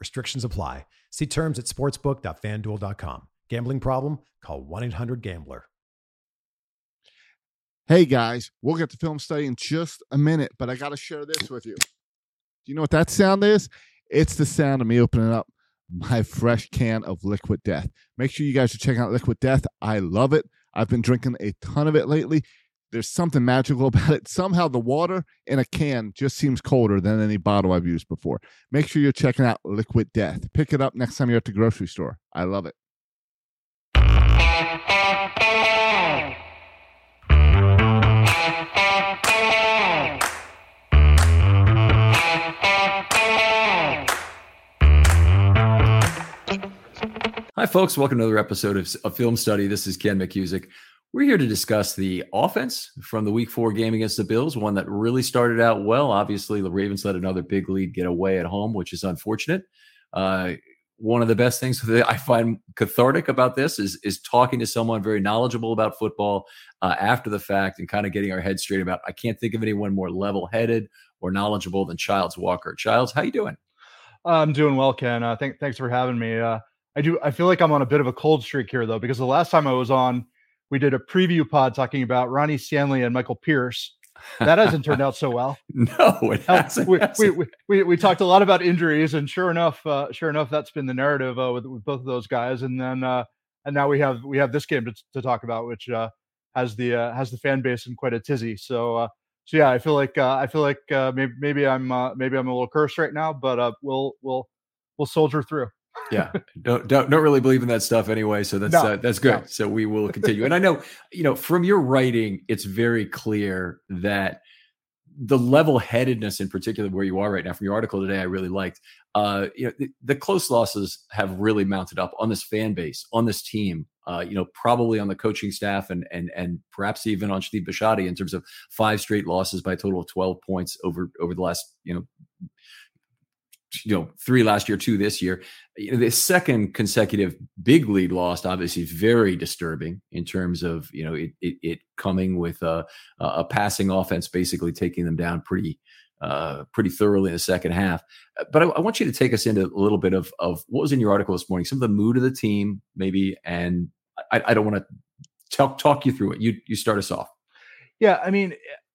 Restrictions apply. See terms at sportsbook.fanduel.com. Gambling problem? Call 1 800 Gambler. Hey guys, we'll get to film study in just a minute, but I got to share this with you. Do you know what that sound is? It's the sound of me opening up my fresh can of Liquid Death. Make sure you guys are checking out Liquid Death. I love it. I've been drinking a ton of it lately. There's something magical about it. Somehow the water in a can just seems colder than any bottle I've used before. Make sure you're checking out Liquid Death. Pick it up next time you're at the grocery store. I love it. Hi, folks. Welcome to another episode of, of Film Study. This is Ken McKusick. We're here to discuss the offense from the week four game against the Bills, one that really started out well. Obviously, the Ravens let another big lead get away at home, which is unfortunate. Uh, one of the best things that I find cathartic about this is is talking to someone very knowledgeable about football uh, after the fact and kind of getting our heads straight about. I can't think of anyone more level headed or knowledgeable than Childs Walker. Childs, how you doing? I'm doing well, Ken. Uh, th- thanks for having me. Uh, I do. I feel like I'm on a bit of a cold streak here, though, because the last time I was on, we did a preview pod talking about Ronnie Stanley and Michael Pierce. That hasn't turned out so well. No, it hasn't. We, we, we, we, we talked a lot about injuries, and sure enough, uh, sure enough, that's been the narrative uh, with, with both of those guys. And then, uh, and now we have we have this game to, to talk about, which uh, has the uh, has the fan base in quite a tizzy. So uh, so yeah, I feel like uh, I feel like uh, maybe maybe I'm uh, maybe I'm a little cursed right now, but uh, we'll we'll we'll soldier through. Yeah, don't, don't don't really believe in that stuff anyway. So that's No, uh, that's good. no. So we will continue. and I know you know from your writing, it's very clear that the level-headedness in particular where you are right now from your article today i really liked uh you know the, the close losses have really mounted up on this fan base on this team uh you know probably on the coaching staff and and and perhaps even on steve Bisciotti in terms of five straight losses by a total of 12 points over over the last you know you know three last year two this year you know, the second consecutive big lead lost obviously very disturbing in terms of you know it it, it coming with a a passing offense basically taking them down pretty uh, pretty thoroughly in the second half. But I, I want you to take us into a little bit of of what was in your article this morning, some of the mood of the team, maybe, and I, I don't want to talk talk you through it. You you start us off. Yeah, I mean,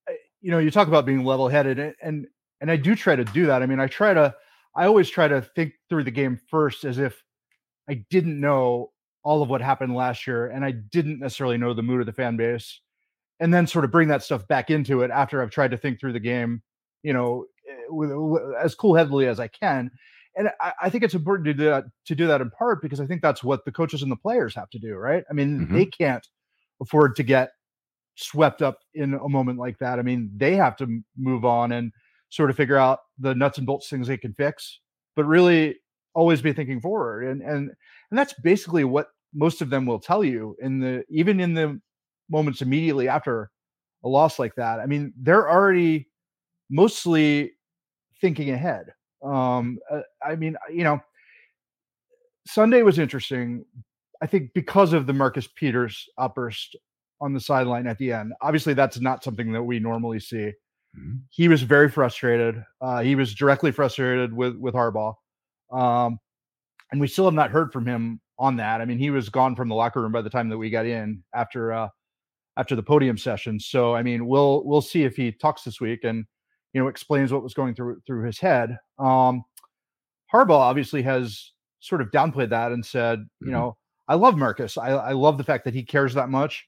eh, you know, you talk about being level-headed, and and and I do try to do that. I mean, I try to, I always try to think through the game first as if I didn't know all of what happened last year, and I didn't necessarily know the mood of the fan base, and then sort of bring that stuff back into it after I've tried to think through the game, you know, eh, with, as cool-headedly as I can. And I, I think it's important to do that to do that in part because I think that's what the coaches and the players have to do, right? I mean, Mhm. they can't afford to get swept up in a moment like that. I mean, they have to move on and sort of figure out the nuts and bolts things they can fix, but really always be thinking forward. And and and that's basically what most of them will tell you in the even in the moments immediately after a loss like that. I mean, they're already mostly thinking ahead. Um, uh, I mean, you know, Sunday was interesting. I think because of the Marcus Peters outburst on the sideline at the end. Obviously, that's not something that we normally see. Mhm. He was very frustrated. Uh, he was directly frustrated with with Harbaugh, um, and we still have not heard from him on that. I mean, he was gone from the locker room by the time that we got in after uh, after the podium session. So, I mean, we'll we'll see if he talks this week and you know explains what was going through through his head. Um, Harbaugh obviously has sort of downplayed that and said, you Mhm. know, I love Marcus. I, I love the fact that he cares that much.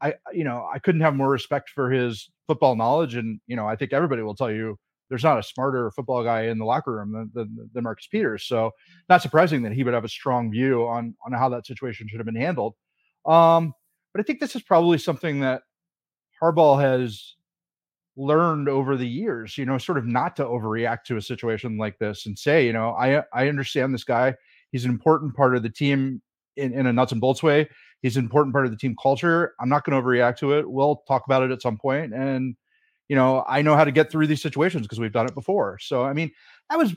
I, you know, I couldn't have more respect for his football knowledge, and you know, I think everybody will tell you there's not a smarter football guy in the locker room than, than, than Marcus Peters. So, not surprising that he would have a strong view on on how that situation should have been handled. Um, but I think this is probably something that Harbaugh has learned over the years, you know, sort of not to overreact to a situation like this and say, you know, I I understand this guy. He's an important part of the team in, in a nuts and bolts way. He's an important part of the team culture. I'm not going to overreact to it. We'll talk about it at some point. And, you know, I know how to get through these situations because we've done it before. So, I mean, that was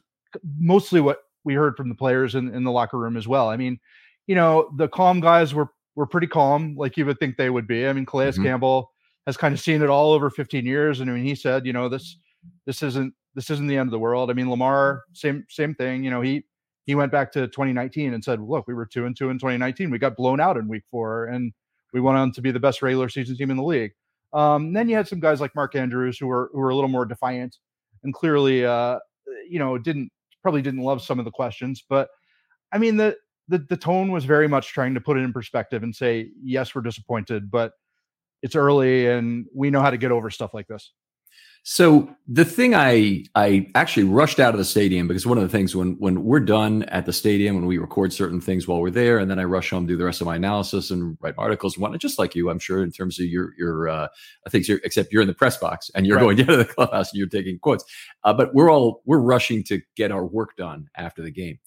mostly what we heard from the players in, in the locker room as well. I mean, you know, the calm guys were were pretty calm, like you would think they would be. I mean, Calais Mhm. Campbell has kind of seen it all over 15 years. And I mean, he said, you know, this this isn't this isn't the end of the world. I mean, Lamar, same same thing. You know, he he went back to 2019 and said, look, we were two and two in 2019. We got blown out in week four, and we went on to be the best regular season team in the league. Um, then you had some guys like Mark Andrews who were who were a little more defiant and clearly, uh, you know, didn't probably didn't love some of the questions. But I mean, the the the tone was very much trying to put it in perspective and say, yes, we're disappointed, but it's early and we know how to get over stuff like this. So the thing I I actually rushed out of the stadium because one of the things when when we're done at the stadium when we record certain things while we're there and then I rush home do the rest of my analysis and write articles and whatnot just like you I'm sure in terms of your your uh things you're except you're in the press box and you're Right. going down to the clubhouse and you're taking quotes. Uh, but we're all we're rushing to get our work done after the game.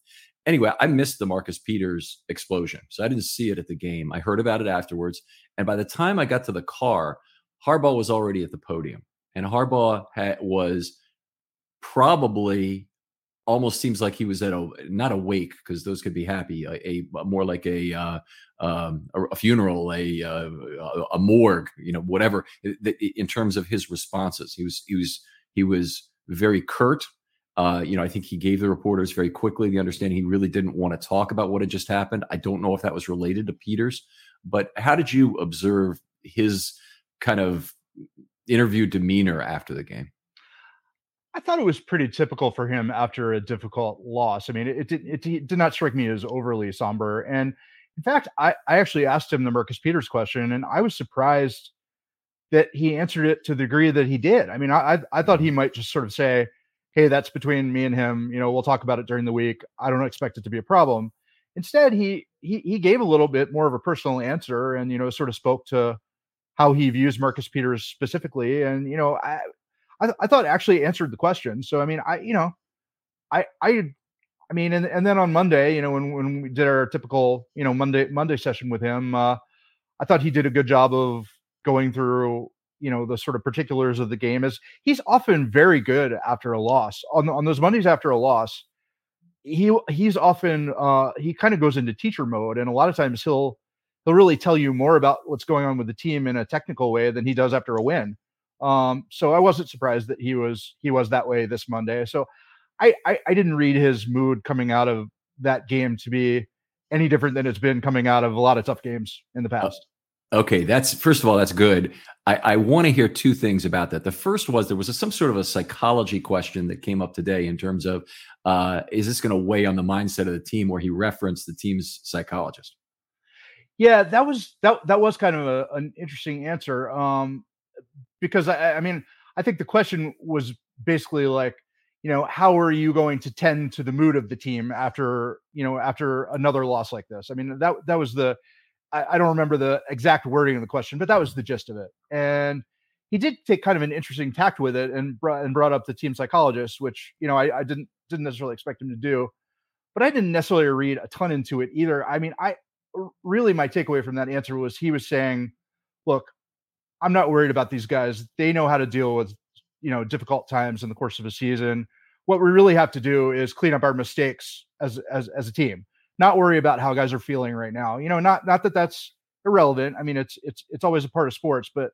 Anyway I missed the Marcus Peters explosion so I didn't see it at the game. I heard about it afterwards and by the time I got to the car Harbaugh was already at the podium and Harbaugh ha- was probably almost seems like he was at a not a wake because those could be happy a, a more like a uh, um, a, a funeral a, uh, a morgue you know whatever in terms of his responses he was he was he was very curt uh, you know, I think he gave the reporters very quickly the understanding he really didn't want to talk about what had just happened. I don't know if that was related to Peters, but how did you observe his kind of interview demeanor after the game? I thought it was pretty typical for him after a difficult loss. I mean, it, it, did, it did not strike me as overly somber. And, in fact, I, I actually asked him the Marcus Peters question, and I was surprised that he answered it to the degree that he did. I mean, I I thought he mm-hmm. might just sort of say, "Hey, that's between me and him. You know, we'll talk about it during the week. I don't expect it to be a problem." Instead, he he he gave a little bit more of a personal answer, and you know, sort of spoke to how he views Marcus Peters specifically, and you know, I I, I thought actually answered the question. So I mean, I you know, I I I mean, and and then on Monday, you know, when when we did our typical you know Monday Monday session with him, uh, I thought he did a good job of going through you know the sort of particulars of the game. As he's often very good after a loss on on those Mondays after a loss. He he's often uh, he kind of goes into teacher mode, and a lot of times he'll he'll really tell you more about what's going on with the team in a technical way than he does after a win. Um, so I wasn't surprised that he was he was that way this Monday. So I, I, I didn't read his mood coming out of that game to be any different than it's been coming out of a lot of tough games in the past. Okay, that's first of all, that's good. I, I want to hear two things about that. The first was there was a, some sort of a psychology question that came up today in terms of uh, is this going to weigh on the mindset of the team? Where he referenced the team's psychologist. Yeah, that was that that was kind of a, an interesting answer. Um, because I, I mean, I think the question was basically like, you know, how are you going to tend to the mood of the team after, you know, after another loss like this? I mean, that that was the I, I don't remember the exact wording of the question, but that was the gist of it. And he did take kind of an interesting tact with it and brought and brought up the team psychologist, which you know I, I didn't didn't necessarily expect him to do, but I didn't necessarily read a ton into it either. I mean, I really my takeaway from that answer was he was saying, look, I'm not worried about these guys. They know how to deal with you know difficult times in the course of a season. What we really have to do is clean up our mistakes as as as a team not worry about how guys are feeling right now. You know not not that that's irrelevant. I mean it's it's it's always a part of sports but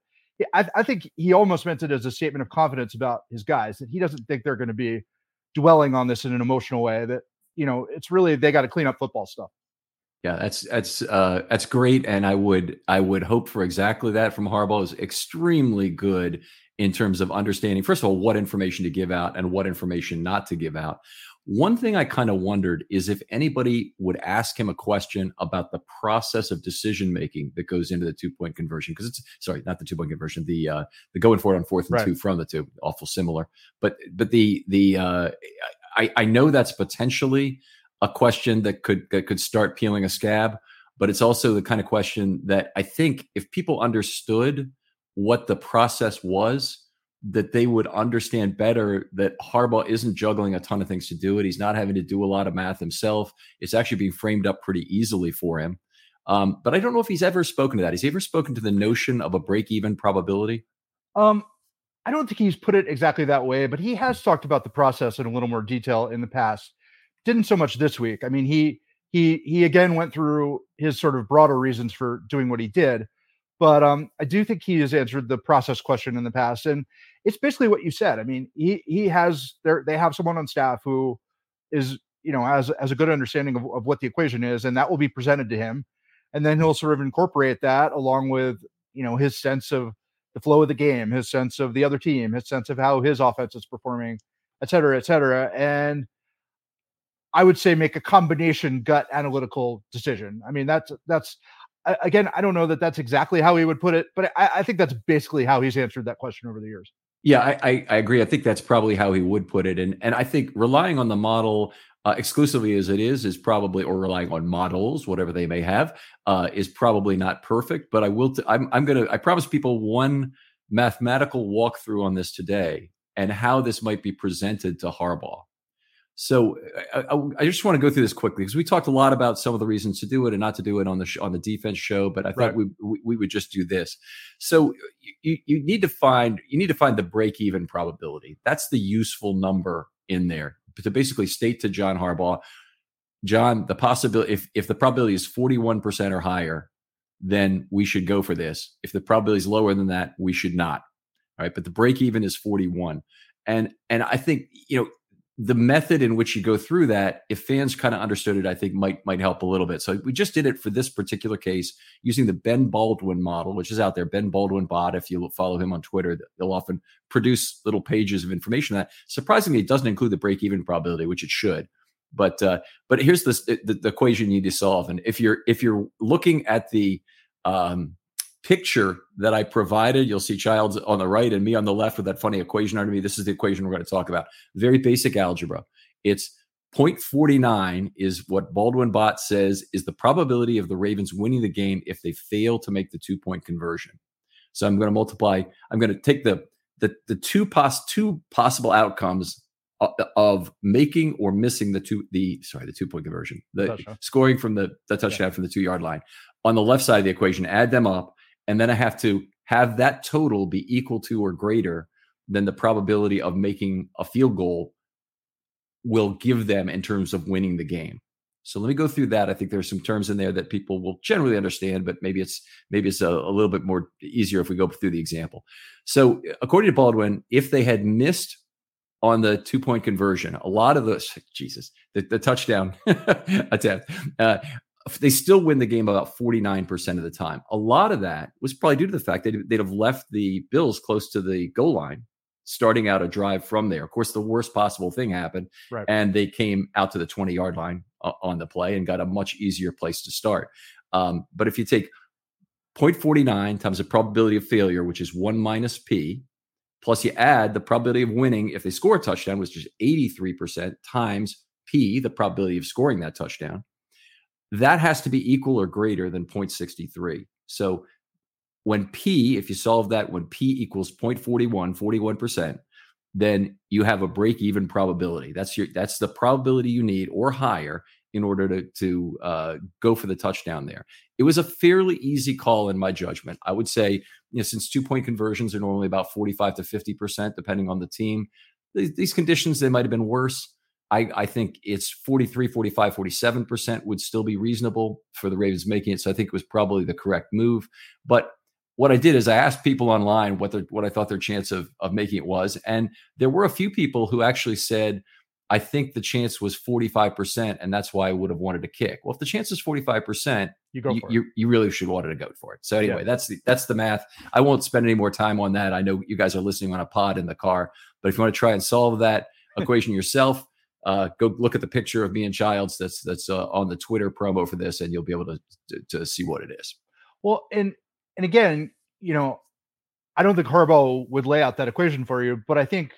I, I think he almost meant it as a statement of confidence about his guys that he doesn't think they're going to be dwelling on this in an emotional way that you know it's really they got to clean up football stuff yeah, that's that's uh, that's great, and I would I would hope for exactly that from Harbaugh. Is extremely good in terms of understanding, first of all, what information to give out and what information not to give out. One thing I kind of wondered is if anybody would ask him a question about the process of decision making that goes into the two point conversion, because it's sorry, not the two point conversion, the uh, the going for it on fourth and right. two from the two, awful similar. But but the the uh, I I know that's potentially a question that could that could start peeling a scab, but it's also the kind of question that I think if people understood what the process was, that they would understand better that Harbaugh isn't juggling a ton of things to do it. He's not having to do a lot of math himself. It's actually being framed up pretty easily for him. Um, but I don't know if he's ever spoken to that. He's ever spoken to the notion of a break-even probability? Um, I don't think he's put it exactly that way, but he has talked about the process in a little more detail in the past. Didn't so much this week. I mean, he he he again went through his sort of broader reasons for doing what he did. But um, I do think he has answered the process question in the past, and it's basically what you said. I mean, he he has there they have someone on staff who is you know has has a good understanding of, of what the equation is, and that will be presented to him, and then he'll sort of incorporate that along with you know his sense of the flow of the game, his sense of the other team, his sense of how his offense is performing, et cetera, et cetera, and I would say make a combination gut analytical decision. I mean, that's that's again, I don't know that that's exactly how he would put it, but I, I think that's basically how he's answered that question over the years. Yeah, I, I, agree. I think that's probably how he would put it, and and I think relying on the model uh, exclusively as it is is probably, or relying on models, whatever they may have, uh, is probably not perfect. But I will. T- I'm I'm gonna. I promise people one mathematical walkthrough on this today and how this might be presented to Harbaugh. So I, I, I, just want to go through this quickly because we talked a lot about some of the reasons to do it and not to do it on the sh- on the defense show. But I thought right. we, we, we would just do this. So you you need to find you need to find the break even probability. That's the useful number in there to basically state to John Harbaugh, John, the possibility if if the probability is forty one percent or higher, then we should go for this. If the probability is lower than that, we should not. All right, but the break even is forty one, and and I think you know the method in which you go through that, if fans kind of understood it, I think might might help a little bit. So we just did it for this particular case using the Ben Baldwin model, which is out there. Ben Baldwin bot. If you follow him on Twitter, they'll often produce little pages of information that surprisingly it doesn't include the break even probability, which it should. But uh, but here's the, the, the equation you need to solve. And if you're if you're looking at the um, picture that I provided, you'll see Childs on the right and me on the left with that funny equation under me. This is the equation we're going to talk about. Very basic algebra. It's 0.49 is what Baldwin Bot says is the probability of the Ravens winning the game if they fail to make the two point conversion. So I'm going to multiply. I'm going to take the the the two pos two possible outcomes of making or missing the two the sorry the two point conversion the touchdown. scoring from the the touchdown yeah. from the two yard line on the left side of the equation add them up and then i have to have that total be equal to or greater than the probability of making a field goal will give them in terms of winning the game so let me go through that i think there's some terms in there that people will generally understand but maybe it's maybe it's a, a little bit more easier if we go through the example so according to baldwin if they had missed on the two point conversion. A lot of those, Jesus, the, the touchdown attempt, uh, they still win the game about 49% of the time. A lot of that was probably due to the fact that they'd have left the Bills close to the goal line, starting out a drive from there. Of course, the worst possible thing happened, right. and they came out to the 20 yard line uh, on the play and got a much easier place to start. Um, but if you take 0.49 times the probability of failure, which is one minus P, Plus, you add the probability of winning if they score a touchdown, which is 83% times P, the probability of scoring that touchdown. That has to be equal or greater than 0.63. So when P, if you solve that, when P equals 0.41, 41%, then you have a break even probability. That's your that's the probability you need or higher in order to to uh, go for the touchdown there. It was a fairly easy call in my judgment. I would say, you know, since two point conversions are normally about 45 to 50%, depending on the team, these, these conditions, they might have been worse. I, I, think it's 43, 45, 47% would still be reasonable for the Ravens making it. So I think it was probably the correct move. But what I did is I asked people online what their, what I thought their chance of, of making it was. And there were a few people who actually said, I think the chance was 45%, and that's why I would have wanted to kick. Well, if the chance is 45%, you go you, you, you, really should want to go for it. So anyway, yeah. that's the that's the math. I won't spend any more time on that. I know you guys are listening on a pod in the car, but if you want to try and solve that equation yourself, uh, go look at the picture of me and Childs that's that's uh, on the Twitter promo for this, and you'll be able to, to to see what it is. Well, and and again, you know, I don't think Harbaugh would lay out that equation for you, but I think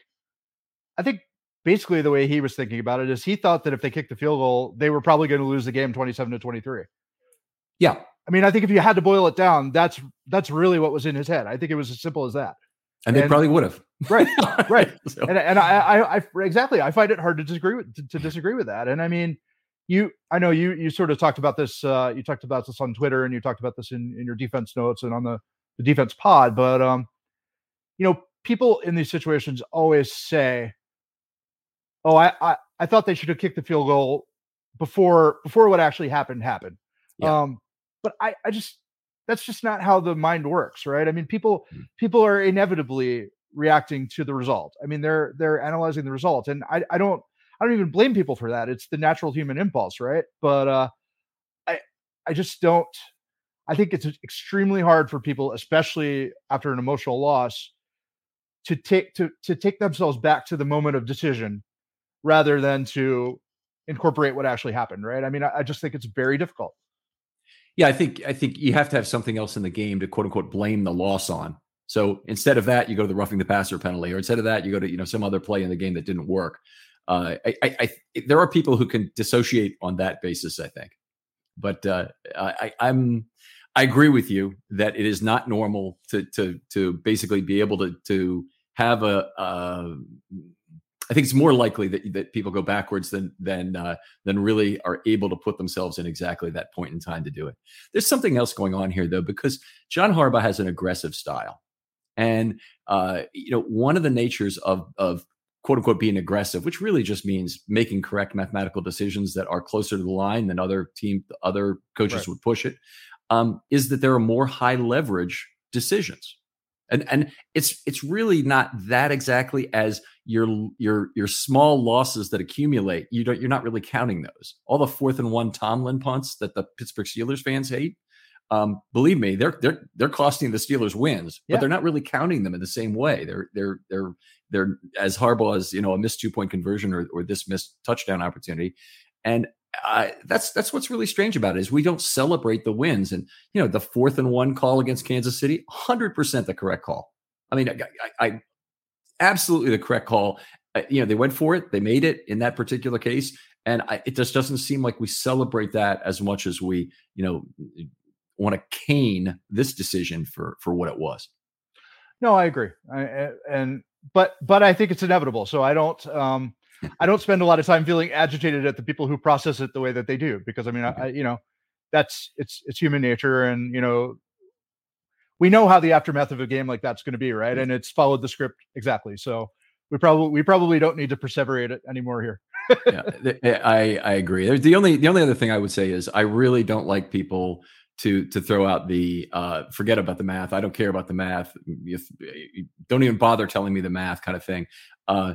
I think basically the way he was thinking about it is he thought that if they kicked the field goal, they were probably going to lose the game 27 to 23. Yeah. I mean, I think if you had to boil it down, that's that's really what was in his head. I think it was as simple as that. And, and they probably would have. Right. Right. so. And and I, I, I exactly I find it hard to disagree with to, to, disagree with that. And I mean, you I know you you sort of talked about this uh you talked about this on Twitter and you talked about this in, in your defense notes and on the, the defense pod, but um you know, people in these situations always say oh, I, I, I thought they should have kicked the field goal before before what actually happened happened. Yeah. Um, but I, I just that's just not how the mind works, right? I mean, people mm. people are inevitably reacting to the result. I mean, they're they're analyzing the result, and I, I don't I don't even blame people for that. It's the natural human impulse, right? But uh, I I just don't. I think it's extremely hard for people, especially after an emotional loss, to take to to take themselves back to the moment of decision rather than to incorporate what actually happened, right? I mean, I, I just think it's very difficult. Yeah, I think I think you have to have something else in the game to quote unquote blame the loss on. So instead of that, you go to the roughing the passer penalty, or instead of that, you go to you know some other play in the game that didn't work. Uh, I, I, I, there are people who can dissociate on that basis. I think, but uh, I, I'm I agree with you that it is not normal to to to basically be able to to have a, a I think it's more likely that that people go backwards than than uh, than really are able to put themselves in exactly that point in time to do it. There's something else going on here though, because John Harbaugh has an aggressive style, and uh, you know one of the natures of of quote unquote being aggressive, which really just means making correct mathematical decisions that are closer to the line than other team other coaches right. would push it, um, is that there are more high leverage decisions and and it's it's really not that exactly as your your your small losses that accumulate you don't you're not really counting those. All the fourth and one tomlin punts that the pittsburgh steelers fans hate um, believe me they're they're they're costing the steelers wins but they're not really counting them in the same way. They're they're they're they're as Harbaugh as you know a missed two point conversion or, or this missed touchdown opportunity. And that's that's what's really strange about it is we don't celebrate the wins. And you know, the fourth and one call against Kansas City, hundred percent the correct call. I mean, I, I, I absolutely the correct call. Uh, you know, they went for it, they made it in that particular case, and I, it just doesn't seem like we celebrate that as much as we, you know, want to cane this decision for for what it was. No, I agree, I, and but but I think it's inevitable. So I don't. um I don't spend a lot of time feeling agitated at the people who process it the way that they do, because I mean, I, you know, that's it's it's human nature, and you know, we know how the aftermath of a game like that's going to be, right? And it's followed the script exactly. So we probably we probably don't need to perseverate it anymore here. yeah, I I agree. The only the only other thing I would say is I really don't like people to to throw out the uh, forget about the math. I don't care about the math. You, you don't even bother telling me the math kind of thing. Uh,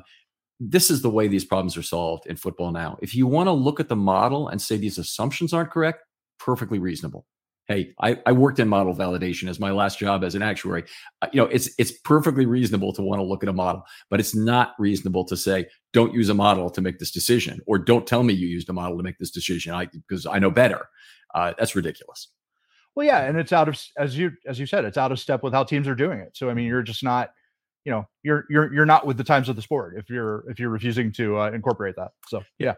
this is the way these problems are solved in football now. If you want to look at the model and say these assumptions aren't correct, perfectly reasonable. Hey, I, I worked in model validation as my last job as an actuary. Uh, you know, it's it's perfectly reasonable to want to look at a model, but it's not reasonable to say don't use a model to make this decision, or don't tell me you used a model to make this decision. I because I know better. Uh, that's ridiculous. Well, yeah, and it's out of as you as you said, it's out of step with how teams are doing it. So I mean, you're just not you know you're you're you're not with the times of the sport if you're if you're refusing to uh, incorporate that. So yeah.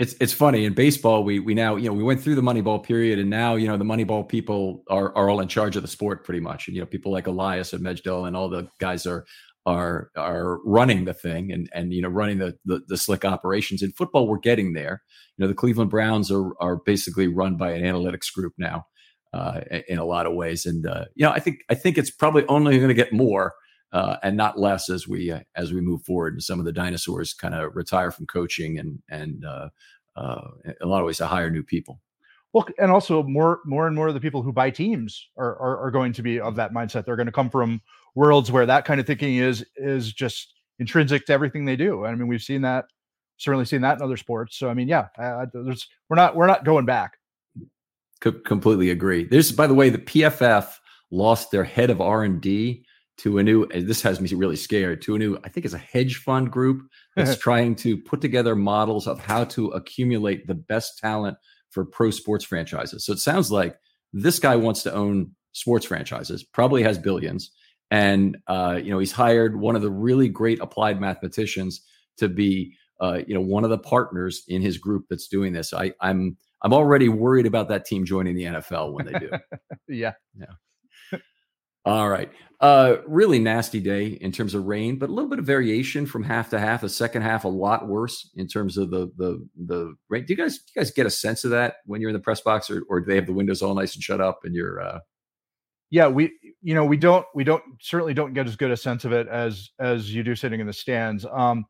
It's it's funny in baseball we we now you know we went through the Moneyball period and now you know the Moneyball people are are all in charge of the sport pretty much and you know people like Elias and Mejdal and all the guys are are are running the thing and and you know running the, the, the slick operations in football we're getting there you know the Cleveland Browns are are basically run by an analytics group now uh, in a lot of ways and uh, you know I think I think it's probably only going to get more uh, and not less as we uh, as we move forward. And some of the dinosaurs kind of retire from coaching and and uh, uh, in a lot of ways to hire new people. Well, and also more more and more of the people who buy teams are, are, are going to be of that mindset. They're going to come from worlds where that kind of thinking is is just intrinsic to everything they do. I mean, we've seen that certainly seen that in other sports. So I mean, yeah, there's we're not we're not going back. Co- completely agree. There's by the way, the PFF lost their head of R and D to a new this has me really scared to a new i think it's a hedge fund group that's trying to put together models of how to accumulate the best talent for pro sports franchises. So it sounds like this guy wants to own sports franchises probably has billions and uh, you know he's hired one of the really great applied mathematicians to be uh, you know one of the partners in his group that's doing this. I i'm i'm already worried about that team joining the nfl when they do. Yeah. Yeah all right. Uh, really nasty day in terms of rain, but a little bit of variation from half to half. The second half a lot worse in terms of the the the rain. Do you guys do you guys get a sense of that when you're in the press box, or or do they have the windows all nice and shut up and you're? Uh... Yeah, we you know we don't we don't certainly don't get as good a sense of it as as you do sitting in the stands. Um,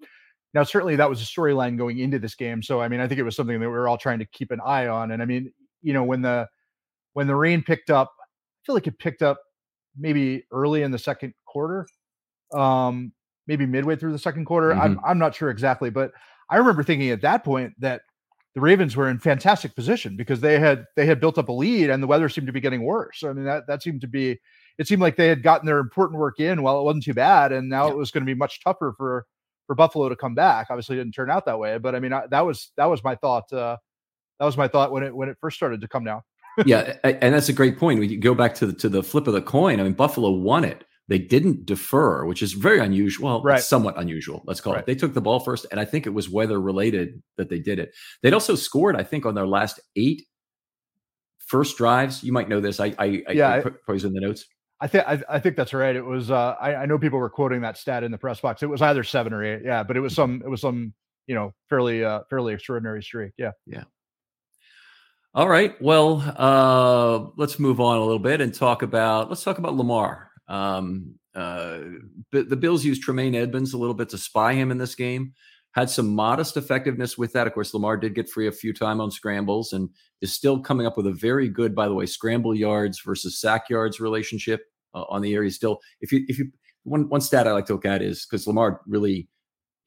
now certainly that was a storyline going into this game, so I mean I think it was something that we were all trying to keep an eye on. And I mean you know when the when the rain picked up, I feel like it picked up maybe early in the second quarter, um, maybe midway through the second quarter. Mm-hmm. I'm I'm not sure exactly, but I remember thinking at that point that the Ravens were in fantastic position because they had they had built up a lead and the weather seemed to be getting worse. I mean that that seemed to be it seemed like they had gotten their important work in while it wasn't too bad, and now yeah. it was going to be much tougher for for Buffalo to come back. Obviously, it didn't turn out that way, but I mean I, that was that was my thought. Uh, that was my thought when it when it first started to come down yeah, and that's a great point. We go back to the, to the flip of the coin. I mean, Buffalo won it. They didn't defer, which is very unusual. Well, right. somewhat unusual. Let's call right. it. They took the ball first, and I think it was weather related that they did it. They'd also scored, I think, on their last eight first drives. You might know this. I, I, yeah, I put, in the notes. I think I, I, think that's right. It was. Uh, I, I know people were quoting that stat in the press box. It was either seven or eight. Yeah, but it was some. It was some. You know, fairly uh, fairly extraordinary streak. Yeah. Yeah. All right. Well, uh, let's move on a little bit and talk about let's talk about Lamar. Um, uh, the Bills used Tremaine Edmonds a little bit to spy him in this game. Had some modest effectiveness with that. Of course, Lamar did get free a few time on scrambles and is still coming up with a very good, by the way, scramble yards versus sack yards relationship uh, on the area. Still, if you if you one one stat I like to look at is because Lamar really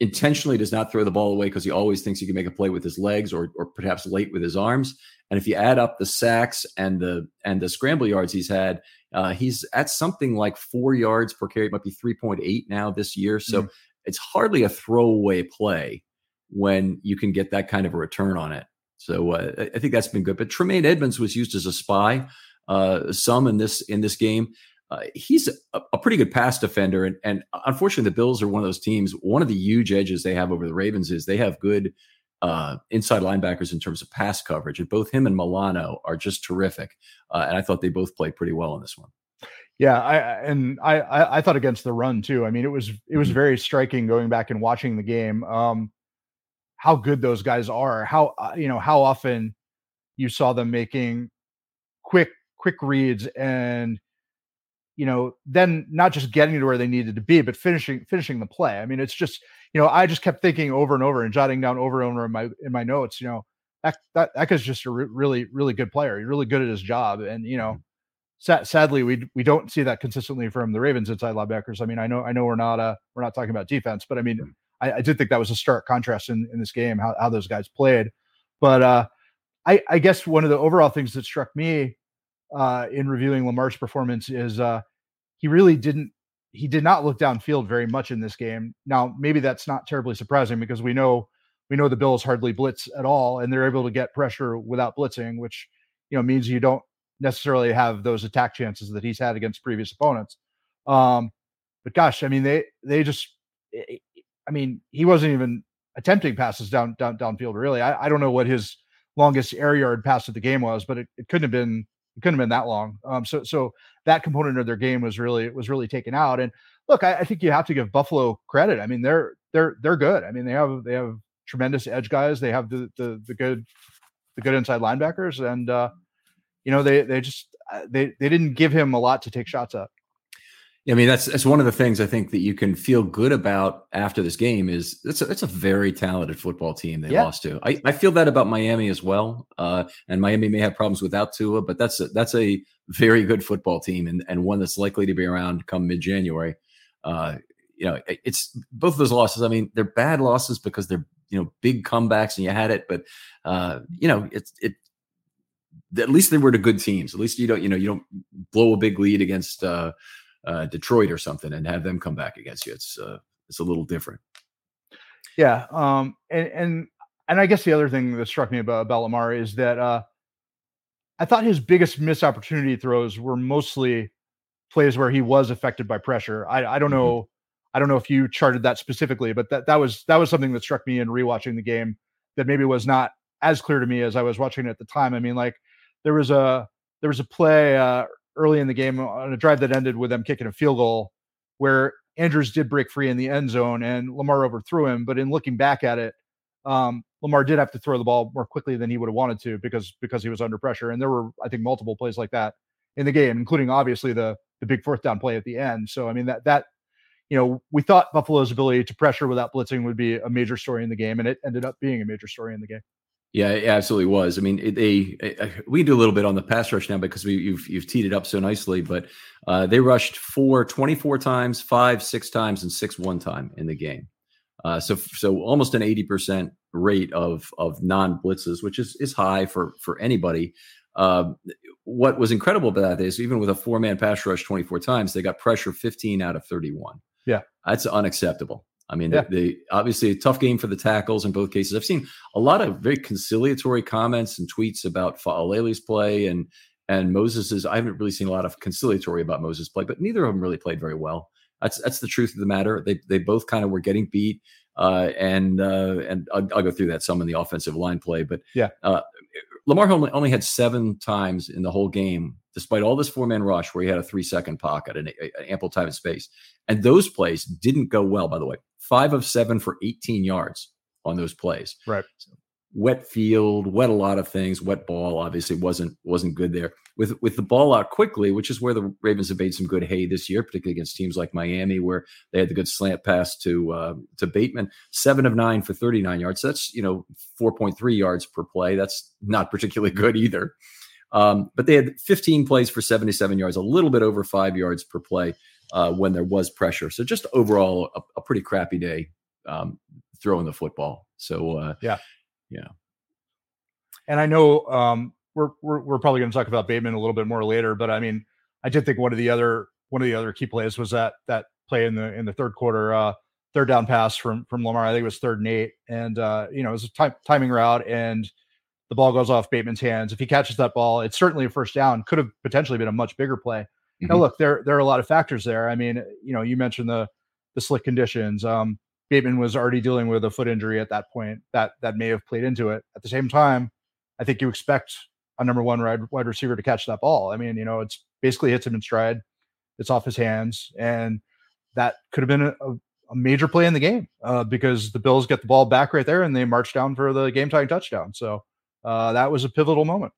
intentionally does not throw the ball away because he always thinks he can make a play with his legs or or perhaps late with his arms. And if you add up the sacks and the and the scramble yards he's had, uh, he's at something like four yards per carry. It might be three point eight now this year. So mm. it's hardly a throwaway play when you can get that kind of a return on it. So uh, I think that's been good. But Tremaine Edmonds was used as a spy uh, some in this in this game. Uh, he's a, a, pretty good pass defender, and, and unfortunately, the Bills are one of those teams. One of the huge edges they have over the Ravens is they have good uh, inside linebackers in terms of pass coverage, and both him and Milano are just terrific. Uh, and I thought they both played pretty well in this one. Yeah, I and I, I, I thought against the run too. I mean, it was it was mm-hmm. very striking going back and watching the game. Um, how good those guys are. How uh, you know how often you saw them making quick quick reads and you know then not just getting to where they needed to be but finishing finishing the play. I mean it's just you know i just kept thinking over and over and jotting down over and over in my in my notes you know that that that guy's just a re- really really good player. He's really good at his job. And you know mm-hmm. sadly we we don't see that consistently from the ravens inside linebackers. I mean i know i know we're not uh we're not talking about defense but i mean I, I did think that was a stark contrast in in this game how, how those guys played. But uh I, I guess one of the overall things that struck me uh, in reviewing Lamar's performance is uh, he really didn't he did not look downfield very much in this game. Now maybe that's not terribly surprising because we know we know the Bills hardly blitz at all, and they're able to get pressure without blitzing, which you know means you don't necessarily have those attack chances that he's had against previous opponents. Um, but gosh, I mean they they just I mean he wasn't even attempting passes down down downfield really. I, I don't know what his longest air yard pass of the game was, but it, it couldn't have been it couldn't have been that long. Um, so so that component of their game was really was really taken out. And look, I, I, think you have to give Buffalo credit. I mean, they're they're they're good. I mean, they have they have tremendous edge guys. They have the the, the good the good inside linebackers, and uh, you know they they just uh, they they didn't give him a lot to take shots at. I mean, that's that's one of the things I think that you can feel good about after this game is it's a, it's a very talented football team they yeah. lost to. I, I feel that about Miami as well. Uh, and Miami may have problems without Tua, but that's a, that's a very good football team and, and one that's likely to be around come mid January. Uh, you know, it's both of those losses. I mean, they're bad losses because they're you know big comebacks and you had it, but uh, you know, it's it. At least they were the good teams. At least you don't you know you don't blow a big lead against. Uh, uh, Detroit or something and have them come back against you. It's uh, it's a little different. Yeah, um, and and and I guess the other thing that struck me about, about Lamar is that uh, I thought his biggest missed opportunity throws were mostly plays where he was affected by pressure. I, I don't mm-hmm. know. I don't know if you charted that specifically, but that that was that was something that struck me in rewatching the game that maybe was not as clear to me as I was watching it at the time. I mean, like there was a there was a play uh, early in the game on a drive that ended with them kicking a field goal where Andrews did break free in the end zone and Lamar overthrew him. But in looking back at it, um, Lamar did have to throw the ball more quickly than he would have wanted to because because he was under pressure. And there were, I think, multiple plays like that in the game, including obviously the the big fourth down play at the end. So I mean that that you know we thought Buffalo's ability to pressure without blitzing would be a major story in the game, and it ended up being a major story in the game. Yeah, it absolutely was. I mean, it, they it, we do a little bit on the pass rush now because we you've you've teed it up so nicely, but uh, they rushed four 24 times, five six times, and six one time in the game. Uh, so so almost an 80% rate of of non blitzes, which is is high for for anybody. Uh, what was incredible about that is even with a four man pass rush 24 times, they got pressure 15 out of 31. Yeah, that's unacceptable. I mean, yeah. they, they, obviously a tough game for the tackles in both cases. I've seen a lot of very conciliatory comments and tweets about Faalele's play and and Moses's. I haven't really seen a lot of conciliatory about Moses' play, but neither of them really played very well. That's that's the truth of the matter. They they both kind of were getting beat, uh, and uh, and I'll, I'll, go through that some in the offensive line play. But yeah, uh, Lamar only, only had seven times in the whole game, despite all this four man rush, where he had a three second pocket and a, a, ample time and space. And those plays didn't go well, by the way five of seven for 18 yards on those plays. Right. So wet field, wet a lot of things. Wet ball obviously wasn't wasn't good there. With with the ball out quickly, which is where the Ravens have made some good hay this year, particularly against teams like Miami, where they had the good slant pass to uh, to Bateman. Seven of nine for 39 yards. That's you know 4.3 yards per play. That's not particularly good either. Um, but they had 15 plays for 77 yards, a little bit over five yards per play uh, when there was pressure. So just overall, a, a pretty crappy day um, throwing the football. So uh, yeah, yeah. And I know um, we're, we're we're probably going to talk about Bateman a little bit more later, but I mean, I did think one of the other one of the other key plays was that that play in the in the third quarter, uh, third down pass from from Lamar. I think it was third and eight, and uh, you know it was a time, timing route, and the ball goes off Bateman's hands. If he catches that ball, it's certainly a first down. Could have potentially been a much bigger play. Mm-hmm. Now, look, there there are a lot of factors there. I mean, you know, you mentioned the the slick conditions. Um, Bateman was already dealing with a foot injury at that point. That that may have played into it. At the same time, I think you expect a number one wide, wide receiver to catch that ball. I mean, you know, it's basically hits him in stride. It's off his hands, and that could have been a, a major play in the game uh, because the Bills get the ball back right there and they march down for the game tying touchdown. So uh, that was a pivotal moment.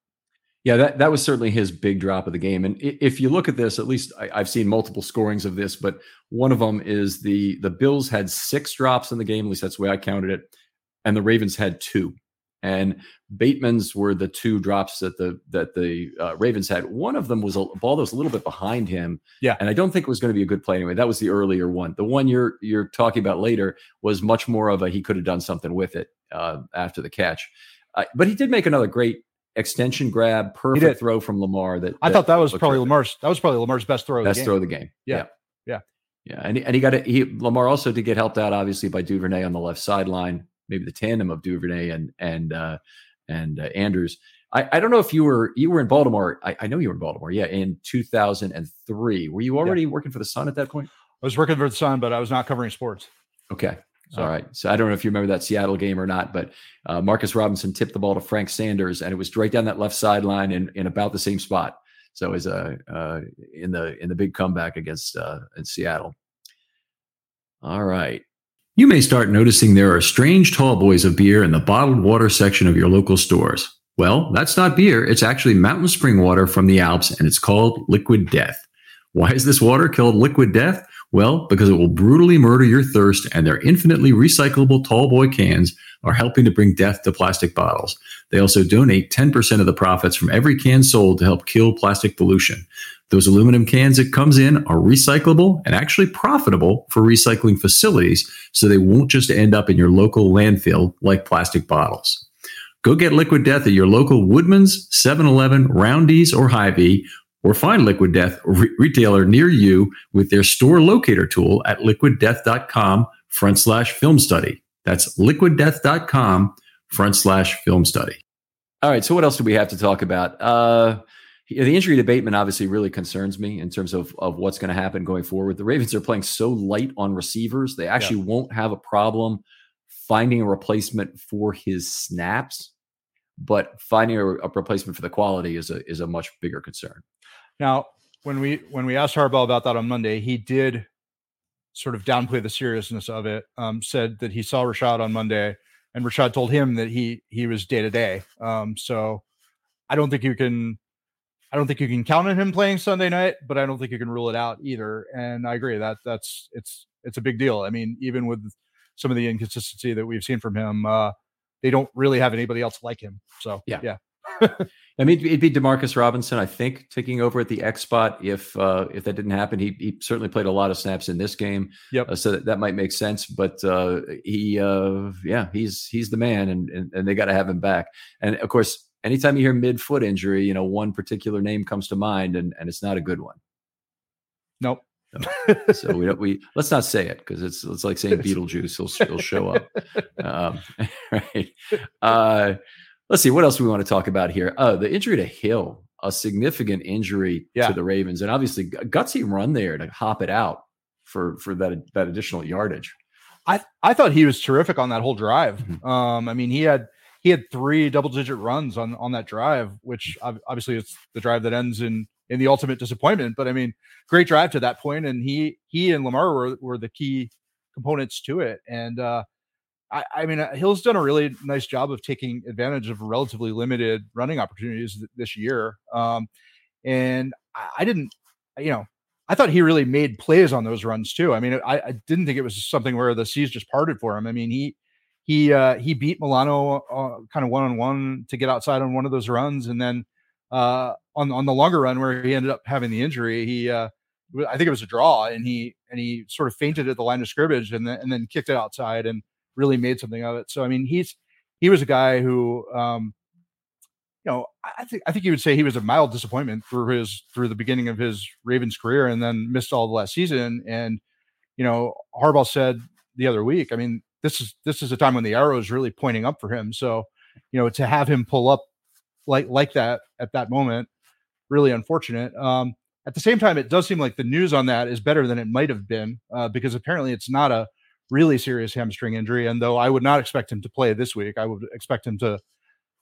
Yeah, that, that was certainly his big drop of the game. And if you look at this, at least I, have seen multiple scorings of this, but one of them is the the Bills had six drops in the game. At least that's the way I counted it, and the Ravens had two. And Bateman's were the two drops that the that the uh, Ravens had. One of them was a ball that was a little bit behind him. Yeah, and I don't think it was going to be a good play anyway. That was the earlier one. The one you're you're talking about later was much more of a he could have done something with it uh, after the catch. Uh, but he did make another great extension grab, perfect throw from Lamar. That, I thought that was probably terrific. Lamar's. That was probably Lamar's best throw. best of throw of the game. Yeah, yeah, yeah. yeah. And, and he got it. He Lamar also did get helped out, obviously, by Duvernay on the left sideline. Maybe the tandem of Duvernay and and uh, and uh, Andrews. I, I don't know if you were you were in Baltimore. I, I know you were in Baltimore. Yeah, in 2003. Were you already yeah. working for the Sun at that point? I was working for the Sun, but I was not covering sports. Okay. All right. So I don't know if you remember that Seattle game or not, but uh, Marcus Robinson tipped the ball to Frank Sanders, and it was right down that left sideline in, in about the same spot. So was uh, uh, in the in the big comeback against uh, in Seattle. All right. You may start noticing there are strange tall boys of beer in the bottled water section of your local stores. Well, that's not beer. It's actually mountain spring water from the Alps, and it's called Liquid Death. Why is this water called Liquid Death? Well, because it will brutally murder your thirst, and their infinitely recyclable tall boy cans are helping to bring death to plastic bottles. They also donate 10% of the profits from every can sold to help kill plastic pollution. Those aluminum cans it comes in are recyclable and actually profitable for recycling facilities, so they won't just end up in your local landfill like plastic bottles. Go get Liquid Death at your local Woodman's, 7 Eleven, Roundy's, or Hy-Vee, or find Liquid Death re- retailer near you with their store locator tool at liquiddeath.com front slash film study. That's liquiddeath.com front slash film study. All right. So, what else do we have to talk about? Uh, the injury to Bateman obviously really concerns me in terms of, of what's going to happen going forward. The Ravens are playing so light on receivers, they actually yeah. won't have a problem finding a replacement for his snaps, but finding a, a replacement for the quality is a is a much bigger concern. Now, when we when we asked Harbaugh about that on Monday, he did sort of downplay the seriousness of it. Um, said that he saw Rashad on Monday, and Rashad told him that he he was day to day. So I don't think you can. I don't think you can count on him playing Sunday night, but I don't think you can rule it out either. And I agree that that's it's it's a big deal. I mean, even with some of the inconsistency that we've seen from him, uh, they don't really have anybody else like him. So yeah, yeah. I mean, it'd be Demarcus Robinson, I think, taking over at the X spot. If uh, if that didn't happen, he he certainly played a lot of snaps in this game. Yep. Uh, so that, that might make sense. But uh, he, uh, yeah, he's he's the man, and and, and they got to have him back. And of course, anytime you hear mid foot injury, you know, one particular name comes to mind, and and it's not a good one. Nope. so we don't we let's not say it because it's it's like saying Beetlejuice. He'll he'll show up. Um, right. Uh, let's see what else we want to talk about here. Oh, the injury to Hill, a significant injury yeah. to the Ravens, and obviously gutsy run there to hop it out for for that that additional yardage. I I thought he was terrific on that whole drive. Mm-hmm. Um, I mean, he had he had three double digit runs on on that drive, which obviously it's the drive that ends in in the ultimate disappointment. But I mean, great drive to that point, and he he and Lamar were were the key components to it. And uh, I, I mean, uh, Hill's done a really nice job of taking advantage of relatively limited running opportunities th- this year. Um, and I, I, didn't, you know, I thought he really made plays on those runs too. I mean, I, I, didn't think it was something where the seas just parted for him. I mean, he he uh, he beat Milano uh, kind of one on one to get outside on one of those runs, and then uh, on on the longer run where he ended up having the injury, he uh, I think it was a draw, and he and he sort of feinted at the line of scrimmage, and then and then kicked it outside and really made something of it. So I mean, he's he was a guy who, um, you know, I think I think you would say he was a mild disappointment through his through the beginning of his Ravens career, and then missed all the last season. And you know, Harbaugh said the other week, I mean, this is this is a time when the arrow is really pointing up for him. So you know, to have him pull up like like that at that moment, really unfortunate. Um, at the same time, it does seem like the news on that is better than it might have been uh, because apparently it's not a really serious hamstring injury. And though I would not expect him to play this week, I would expect him to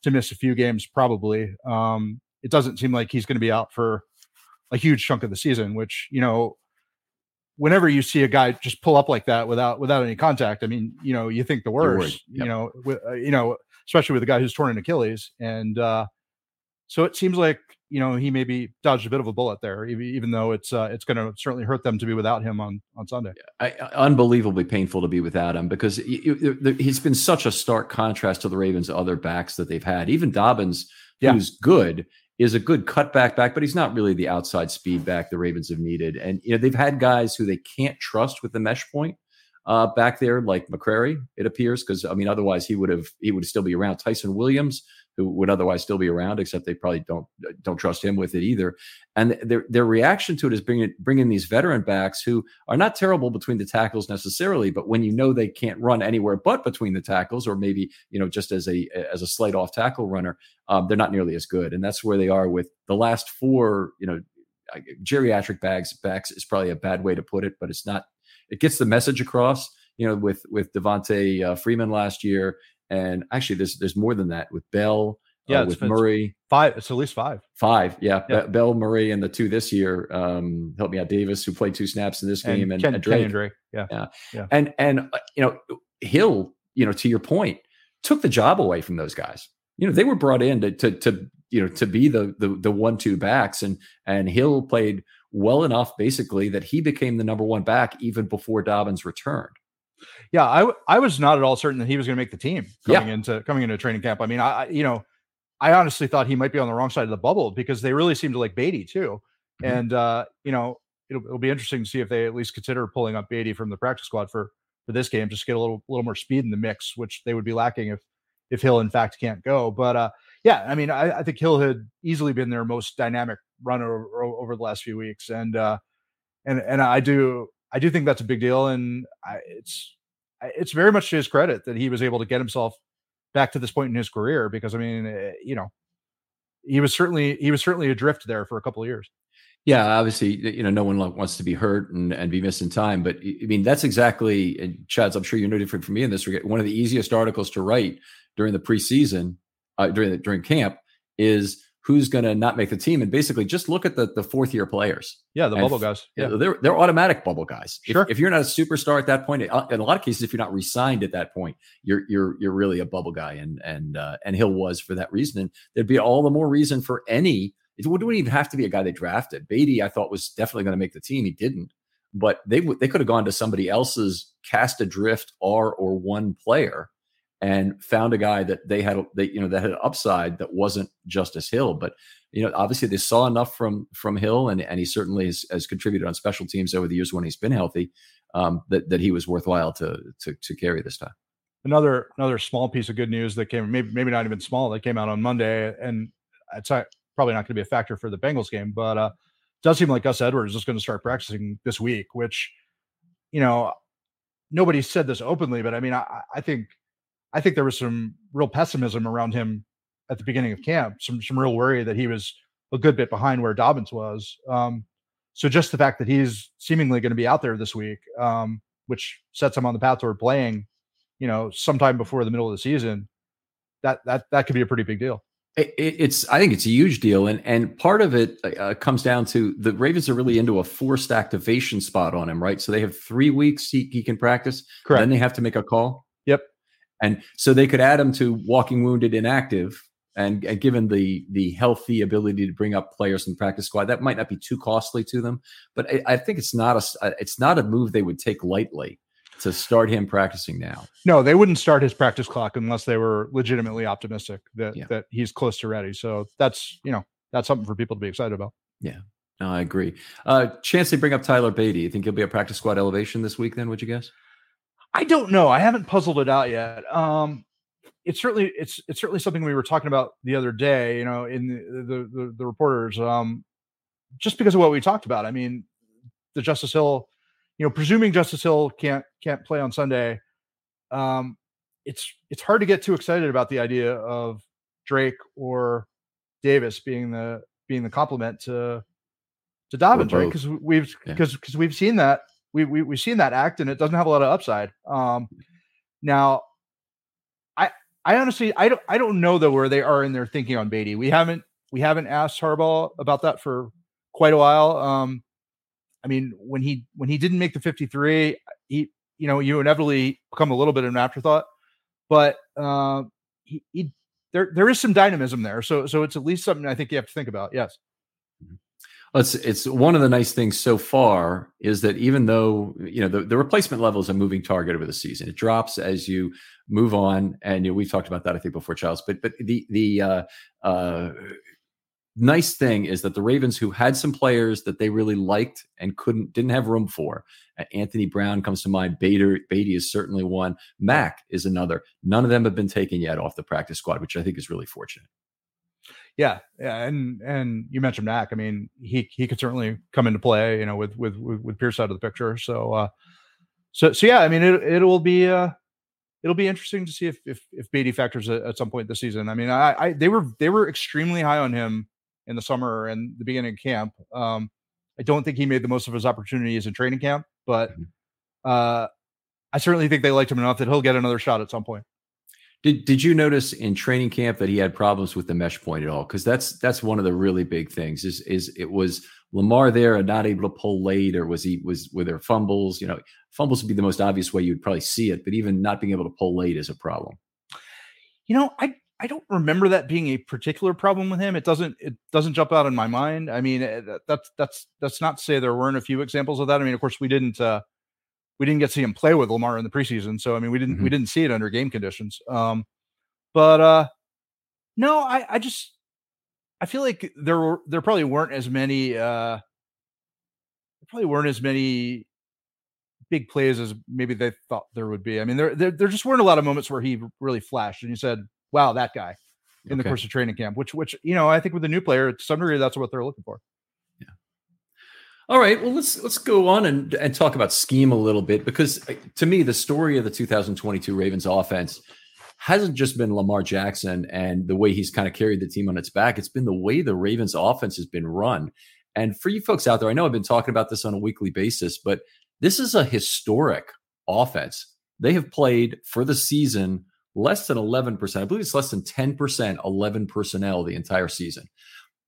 to miss a few games probably. Um, it doesn't seem like he's going to be out for a huge chunk of the season, which you know, whenever you see a guy just pull up like that without without any contact, I mean, you know, you think the worst. Yep. You know, with, uh, you know, especially with a guy who's torn an Achilles, and uh, so it seems like you know he maybe dodged a bit of a bullet there, even though it's uh, it's going to certainly hurt them to be without him on on Sunday. I, unbelievably painful to be without him because he, has been such a stark contrast to the Ravens' other backs that they've had. Even Dobbins, yeah. who's good, is a good cutback back, but he's not really the outside speed back the Ravens have needed. And you know they've had guys who they can't trust with the mesh point uh, back there, like McCrary. It appears because I mean otherwise he would have he would still be around. Ty'Son Williams who would otherwise still be around, except they probably don't don't trust him with it either. And their their reaction to it is bringing bringing these veteran backs who are not terrible between the tackles necessarily, but when you know they can't run anywhere but between the tackles, or maybe you know just as a as a slight off tackle runner, um, they're not nearly as good. And that's where they are with the last four. You know, geriatric bags backs is probably a bad way to put it, but it's not. It gets the message across you know, with with Devonta uh, Freeman last year, and actually there's there's more than that with Bell. Uh, yeah, uh, with Murray, five. It's at least five. Five, yeah. yeah. Bell, Murray, and the two this year. Um, help me out, Davis, who played two snaps in this and game, and, Ken, and Drake. And Drake. Yeah. yeah, yeah. And and uh, you know, Hill, you know, to your point, took the job away from those guys. You know, they were brought in to to, to you know to be the the the one two backs, and and Hill played well enough, basically, that he became the number one back even before Dobbins returned. Yeah, I I was not at all certain that he was going to make the team coming yeah. into coming into training camp. I mean, I you know, I honestly thought he might be on the wrong side of the bubble because they really seem to like Badie too. Mm-hmm. And uh, you know, it'll, it'll be interesting to see if they at least consider pulling up Badie from the practice squad for for this game, just get a little little more speed in the mix, which they would be lacking if if Hill in fact can't go. But uh, yeah, I mean, I, I think Hill had easily been their most dynamic runner over, over the last few weeks, and uh, and and I do I do think that's a big deal, and I, it's it's very much to his credit that he was able to get himself back to this point in his career because I mean, eh, you know, he was certainly he was certainly adrift there for a couple of years. Yeah, obviously, you know, no one wants to be hurt and, and be missing time, but I mean, that's exactly, and Childs, I'm sure you're no different from me in this. regard. One of the easiest articles to write during the preseason, uh, during the, during camp, is who's going to not make the team, and basically just look at the the fourth year players. Yeah, the bubble guys. Yeah, they're they're automatic bubble guys. Sure. If, if, you're not a superstar at that point, uh, in a lot of cases, if you're not re-signed at that point, you're you're you're really a bubble guy, and and uh, and Hill was for that reason. And there'd be all the more reason for any. It wouldn't even have to be a guy they drafted. Badie I thought was definitely going to make the team. He didn't, but they they could have gone to somebody else's cast adrift R or one player and found a guy that they had they you know that had an upside that wasn't Justice Hill, but you know obviously they saw enough from from Hill, and and he certainly has, has contributed on special teams over the years when he's been healthy. Um, that that he was worthwhile to to to carry this time. Another another small piece of good news that came maybe maybe not even small that came out on Monday, and it's probably not going to be a factor for the Bengals game, but uh, does seem like Gus Edwards is going to start practicing this week, which you know nobody said this openly, but I mean I, I think I think there was some real pessimism around him at the beginning of camp, some some real worry that he was a good bit behind where Dobbins was. Um, so just the fact that he's seemingly going to be out there this week, um, which sets him on the path toward playing, you know, sometime before the middle of the season, that that that could be a pretty big deal. It, it's I think it's a huge deal, and and part of it uh, comes down to the Ravens are really into a forced activation spot on him, right? So they have three weeks he, he can practice. Correct. Then they have to make a call. And so they could add him to walking wounded inactive. And, and given the the healthy ability to bring up players in the practice squad, that might not be too costly to them. But I, I think it's not a it's not a move they would take lightly to start him practicing now. No, they wouldn't start his practice clock unless they were legitimately optimistic that yeah. that he's close to ready. So that's you know that's something for people to be excited about. Yeah, no, I agree. Uh, chance they bring up Tyler Badie. You think he'll be a practice squad elevation this week? Then would you guess? I don't know. I haven't puzzled it out yet. Um, it's certainly it's it's certainly something we were talking about the other day. You know, in the the, the, the reporters, um, just because of what we talked about. I mean, the Justice Hill, you know, presuming Justice Hill can't can't play on Sunday, um, it's it's hard to get too excited about the idea of Drake or Davis being the being the complement to to Dobbins, right? Because we've because yeah. because we've seen that we, we we've seen that act and it doesn't have a lot of upside. Um, now, I I honestly I don't I don't know though where they are in their thinking on Badie. We haven't we haven't asked Harbaugh about that for quite a while. Um, I mean, when he when he didn't make the 53, he you know you inevitably become a little bit of an afterthought, but uh, he, he there there is some dynamism there. So so it's at least something I think you have to think about. Yes. It's it's one of the nice things so far is that even though you know the, the replacement level is a moving target over the season, it drops as you move on, and you know, we've talked about that I think before, Charles. But but the the uh, uh, nice thing is that the Ravens, who had some players that they really liked and couldn't didn't have room for, uh, Anthony Brown comes to mind. Bader Badie is certainly one. mac is another. None of them have been taken yet off the practice squad, which I think is really fortunate. Yeah, yeah, and and you mentioned Mack. I mean, he he could certainly come into play, you know, with with with, with Pierce out of the picture. So, uh, so so yeah, I mean, it it will be uh, it'll be interesting to see if if if Badie factors at, at some point this season. I mean, I, I they were they were extremely high on him in the summer and the beginning of camp. Um, I don't think he made the most of his opportunities in training camp, but mm-hmm. uh, I certainly think they liked him enough that he'll get another shot at some point. Did Did you notice in training camp that he had problems with the mesh point at all? Because that's that's one of the really big things. Is is it was Lamar there and not able to pull late, or was he was were there fumbles? You know, fumbles would be the most obvious way you'd probably see it, but even not being able to pull late is a problem. You know, I I don't remember that being a particular problem with him. It doesn't it doesn't jump out in my mind. I mean, eh, that's that's that's not to say there weren't a few examples of that. I mean, of course, we didn't uh, we didn't get to see him play with Lamar in the preseason, so I mean, we didn't mm-hmm. we didn't see it under game conditions. Um, but uh, no, I I just I feel like there were there probably weren't as many uh, there probably weren't as many big plays as maybe they thought there would be. I mean, there, there there just weren't a lot of moments where he really flashed and you said, wow, that guy in okay. the course of training camp, which, which, you know, I think with a new player, to some degree, that's what they're looking for. All right. Well, let's, let's go on and, and talk about scheme a little bit because uh, to me, the story of the 2022 Ravens offense hasn't just been Lamar Jackson and the way he's kind of carried the team on its back. It's been the way the Ravens offense has been run. And for you folks out there, I know I've been talking about this on a weekly basis, but this is a historic offense. They have played for the season less than 11%. I believe it's less than 10%, 11 personnel the entire season.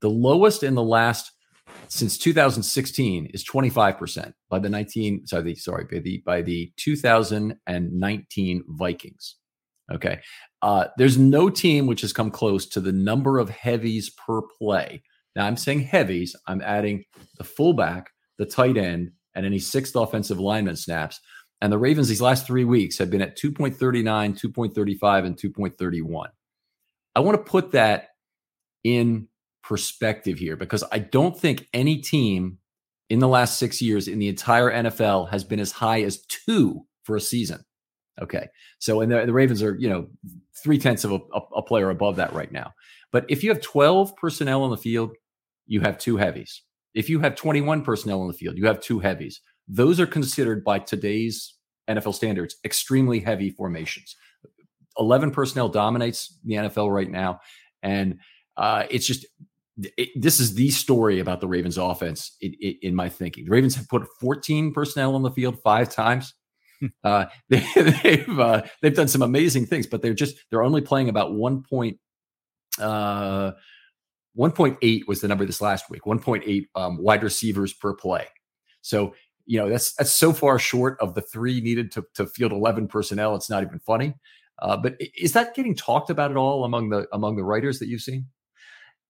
The lowest in the last since 2016 is 25% by the 19 sorry, sorry by the by the 2019 Vikings. Okay. Uh, there's no team which has come close to the number of heavies per play. Now I'm saying heavies, I'm adding the fullback, the tight end, and any sixth offensive lineman snaps and the Ravens these last three weeks have been at 2.39, 2.35, and 2.31. I want to put that in perspective here because I don't think any team in the last six years in the entire NFL has been as high as two for a season. Okay. So, and the, the Ravens are, you know, three tenths of a, a, player above that right now. But if you have 12 personnel on the field, you have two heavies. If you have 21 personnel on the field, you have two heavies. Those are considered by today's NFL standards extremely heavy formations. 11 personnel dominates the NFL right now. And uh, it's just, it, this is the story about the Ravens offense in, in, in, my thinking. The Ravens have put 14 personnel on the field five times. Hmm. Uh, they, have uh, they've done some amazing things, but they're just they're only playing about one point. Uh, 1.8 was the number this last week. 1.8 um, wide receivers per play. So you know that's that's so far short of the three needed to to field 11 personnel it's not even funny uh, but is that getting talked about at all among the among the writers that you've seen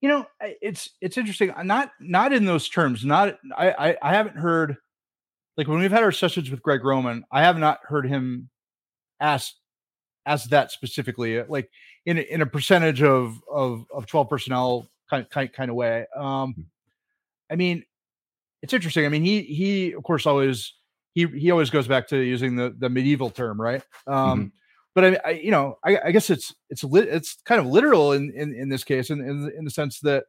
you know it's it's interesting uh, not not in those terms not i i, I haven't heard like when we've had our sessions with greg roman i have not heard him ask ask that specifically uh, like in a, in a percentage of of of 12 personnel kind kind, kind of way um hmm. i mean it's interesting. I mean, he he of course always he he always goes back to using the the medieval term, right? Um, mm-hmm. But I, I, you know, I, I guess it's it's lit, it's kind of literal in in, in this case, in, in in the sense that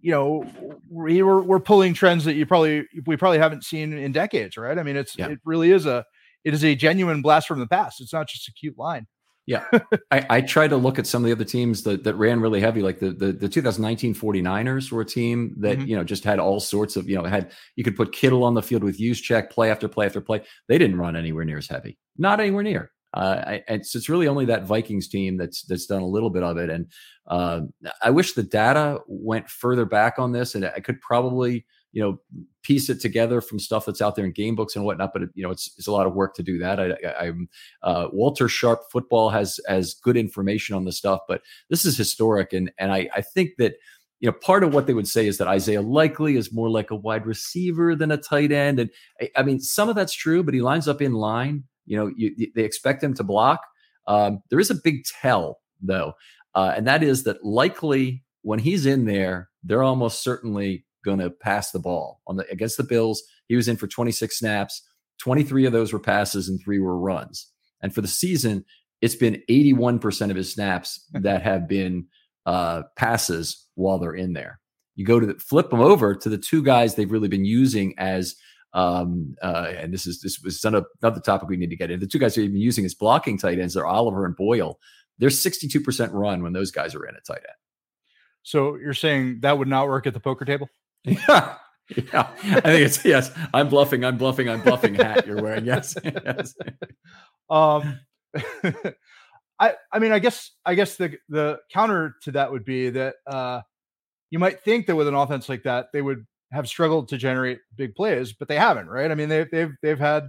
you know we we're, we're pulling trends that you probably we probably haven't seen in decades, right? I mean, it's yeah. it really is a it is a genuine blast from the past. It's not just a cute line. Yeah. I, I tried to look at some of the other teams that, that ran really heavy, like the, the, the 2019 49ers were a team that, mm-hmm. you know, just had all sorts of, you know, had, you could put Kittle on the field with Juszczyk play after play after play. They didn't run anywhere near as heavy, not anywhere near. Uh, I, it's, it's really only that Vikings team that's that's done a little bit of it, and uh, I wish the data went further back on this, and I could probably you know piece it together from stuff that's out there in game books and whatnot. But it, you know, it's it's a lot of work to do that. I, am uh, Walter Sharp Football has has good information on the stuff, but this is historic, and and I I think that you know, part of what they would say is that Isaiah Likely is more like a wide receiver than a tight end. And I, I mean, some of that's true, but he lines up in line. You know, you, they expect him to block. Um, there is a big tell, though, uh, and that is that Likely when he's in there, they're almost certainly going to pass the ball on the against the Bills. He was in for 26 snaps. 23 of those were passes and three were runs. And for the season, it's been 81% of his snaps that have been uh, passes while they're in there. You go to the, flip them over to the two guys they've really been using as um, uh, and this is this was another topic we need to get into. The two guys who've been using as blocking tight ends are Oliver and Boyle. They're 62% run when those guys are in at tight end. So you're saying that would not work at the poker table? Yeah. Yeah. I think it's yes. I'm bluffing, I'm bluffing, I'm bluffing hat you're wearing. Yes. yes. Um I I mean I guess I guess the the counter to that would be that uh you might think that with an offense like that they would have struggled to generate big plays, but they haven't, right? I mean, they've they've they've had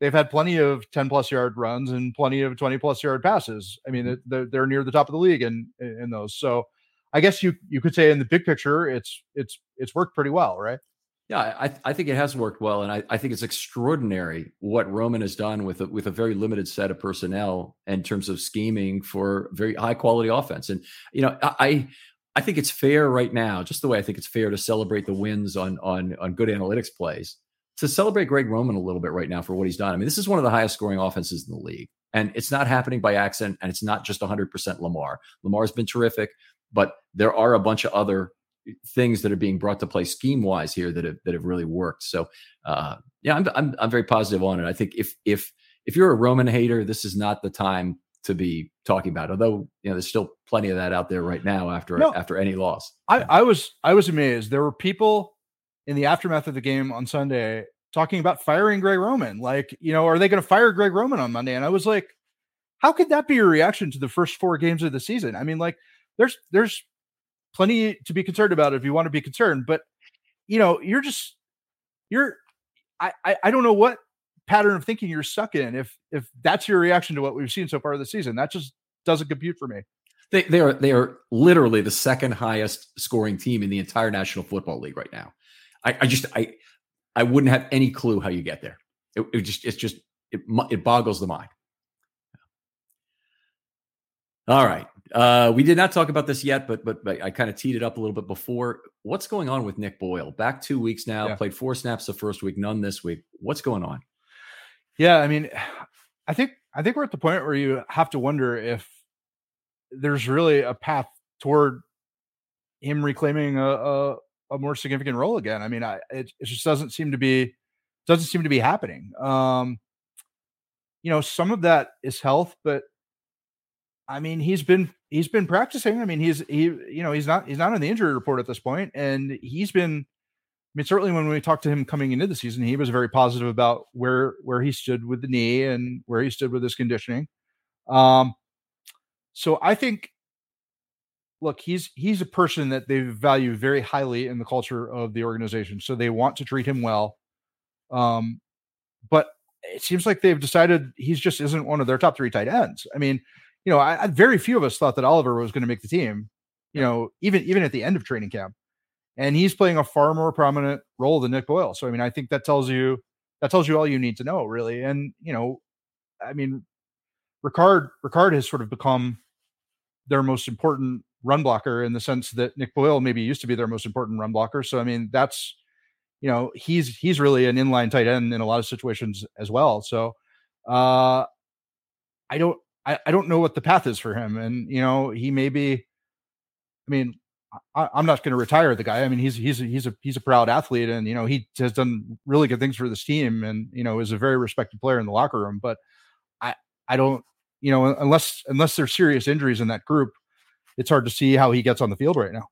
they've had plenty of 10 plus yard runs and plenty of 20 plus yard passes. I mean, mm-hmm. they're, they're near the top of the league in in those. So I guess you you could say in the big picture, it's it's it's worked pretty well, right? Yeah, I, I think it has worked well, and I, I think it's extraordinary what Roman has done with a, with a very limited set of personnel in terms of scheming for very high quality offense. And you know, I I think it's fair right now, just the way I think it's fair to celebrate the wins on on on good analytics plays, to celebrate Greg Roman a little bit right now for what he's done. I mean, this is one of the highest scoring offenses in the league, and it's not happening by accident, and it's not just 100% Lamar. Lamar's been terrific, but there are a bunch of other things that are being brought to play scheme wise here that have that have really worked. So, uh, yeah, I'm, I'm I'm very positive on it. I think if if if you're a Roman hater, this is not the time to be talking about. Although you know, there's still plenty of that out there right now after no, after any loss. I, I was I was amazed. There were people in the aftermath of the game on Sunday talking about firing Greg Roman. Like, you know, are they going to fire Greg Roman on Monday? And I was like, how could that be your reaction to the first four games of the season? I mean, like, there's there's plenty to be concerned about if you want to be concerned, but you know, you're just you're I, I, I don't know what pattern of thinking you're stuck in if if that's your reaction to what we've seen so far this season. That just doesn't compute for me. They, they are they are literally the second highest scoring team in the entire National Football League right now. I, I just I I wouldn't have any clue how you get there. It, it just it's just it, it boggles the mind. All right. Uh, we did not talk about this yet, but but, but I kind of teed it up a little bit before. What's going on with Nick Boyle? Back two weeks now. Yeah. Played four snaps the first week, none this week. What's going on? Yeah, I mean, I think I think we're at the point where you have to wonder if there's really a path toward him reclaiming a, a, a more significant role again. I mean, I, it, it just doesn't seem to be doesn't seem to be happening. Um, you know, some of that is health, but I mean, he's been he's been practicing. I mean, he's he you know he's not he's not on the injury report at this point, and he's been mean, certainly when we talked to him coming into the season, he was very positive about where where he stood with the knee and where he stood with his conditioning. Um, so I think, look, he's he's a person that they value very highly in the culture of the organization, so they want to treat him well. Um, but it seems like they've decided he's just isn't one of their top three tight ends. I mean, you know, I, I very few of us thought that Oliver was going to make the team. You know, even even at the end of training camp and he's playing a far more prominent role than Nick Boyle. So I mean, I think that tells you that tells you all you need to know, really. And you know, I mean, Ricard Ricard has sort of become their most important run blocker in the sense that Nick Boyle maybe used to be their most important run blocker. So I mean, that's you know, he's he's really an inline tight end in a lot of situations as well. So uh I don't I, I don't know what the path is for him. And you know, he may be I mean, I, am not going to retire the guy. I mean, he's he's he's a he's a proud athlete, and you know he has done really good things for this team, and you know is a very respected player in the locker room. But I I don't you know, unless unless there's serious injuries in that group, it's hard to see how he gets on the field right now.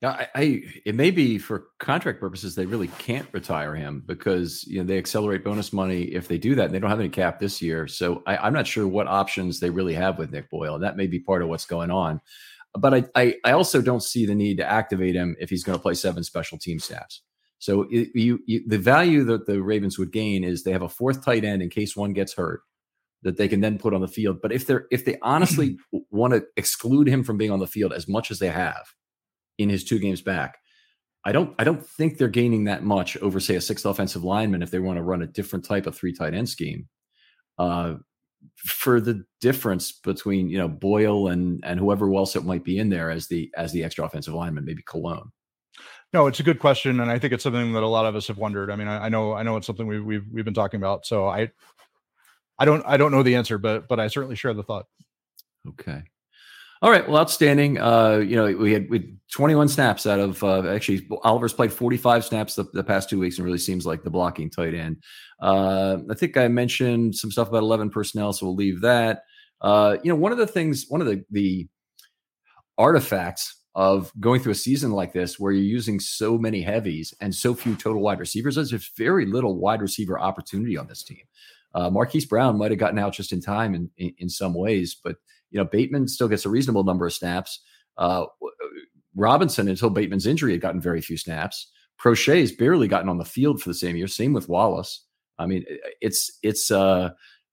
Yeah, I, I, it may be for contract purposes they really can't retire him because you know they accelerate bonus money if they do that. And they don't have any cap this year, so I, am not sure what options they really have with Nick Boyle, and that may be part of what's going on. But I, I, I also don't see the need to activate him if he's going to play seven special team snaps. So it, you, you, the value that the Ravens would gain is they have a fourth tight end in case one gets hurt that they can then put on the field. But if they're if they honestly want to exclude him from being on the field as much as they have in his two games back, I don't I don't think they're gaining that much over say a sixth offensive lineman if they want to run a different type of three tight end scheme. Uh, for the difference between you know Boyle and and whoever else it might be in there as the as the extra offensive lineman, maybe Colon. No, it's a good question, and I think it's something that a lot of us have wondered. I mean, I, I know I know it's something we've we've we've been talking about. So I I don't I don't know the answer, but but I certainly share the thought. Okay. All right. Well, outstanding. Uh, you know, we had we had 21 snaps out of uh, actually Oliver's played 45 snaps the, the, past two weeks and really seems like the blocking tight end. Uh, I think I mentioned some stuff about 11 personnel, so we'll leave that. Uh, you know, one of the things, one of the the artifacts of going through a season like this where you're using so many heavies and so few total wide receivers, is there's very little wide receiver opportunity on this team. Uh, Marquise Brown might have gotten out just in time in, in, in some ways, but you know Bateman still gets a reasonable number of snaps. Uh, Robinson, until Bateman's injury, had gotten very few snaps. Proche's barely gotten on the field for the same year. Same with Wallace. I mean, it's it's uh,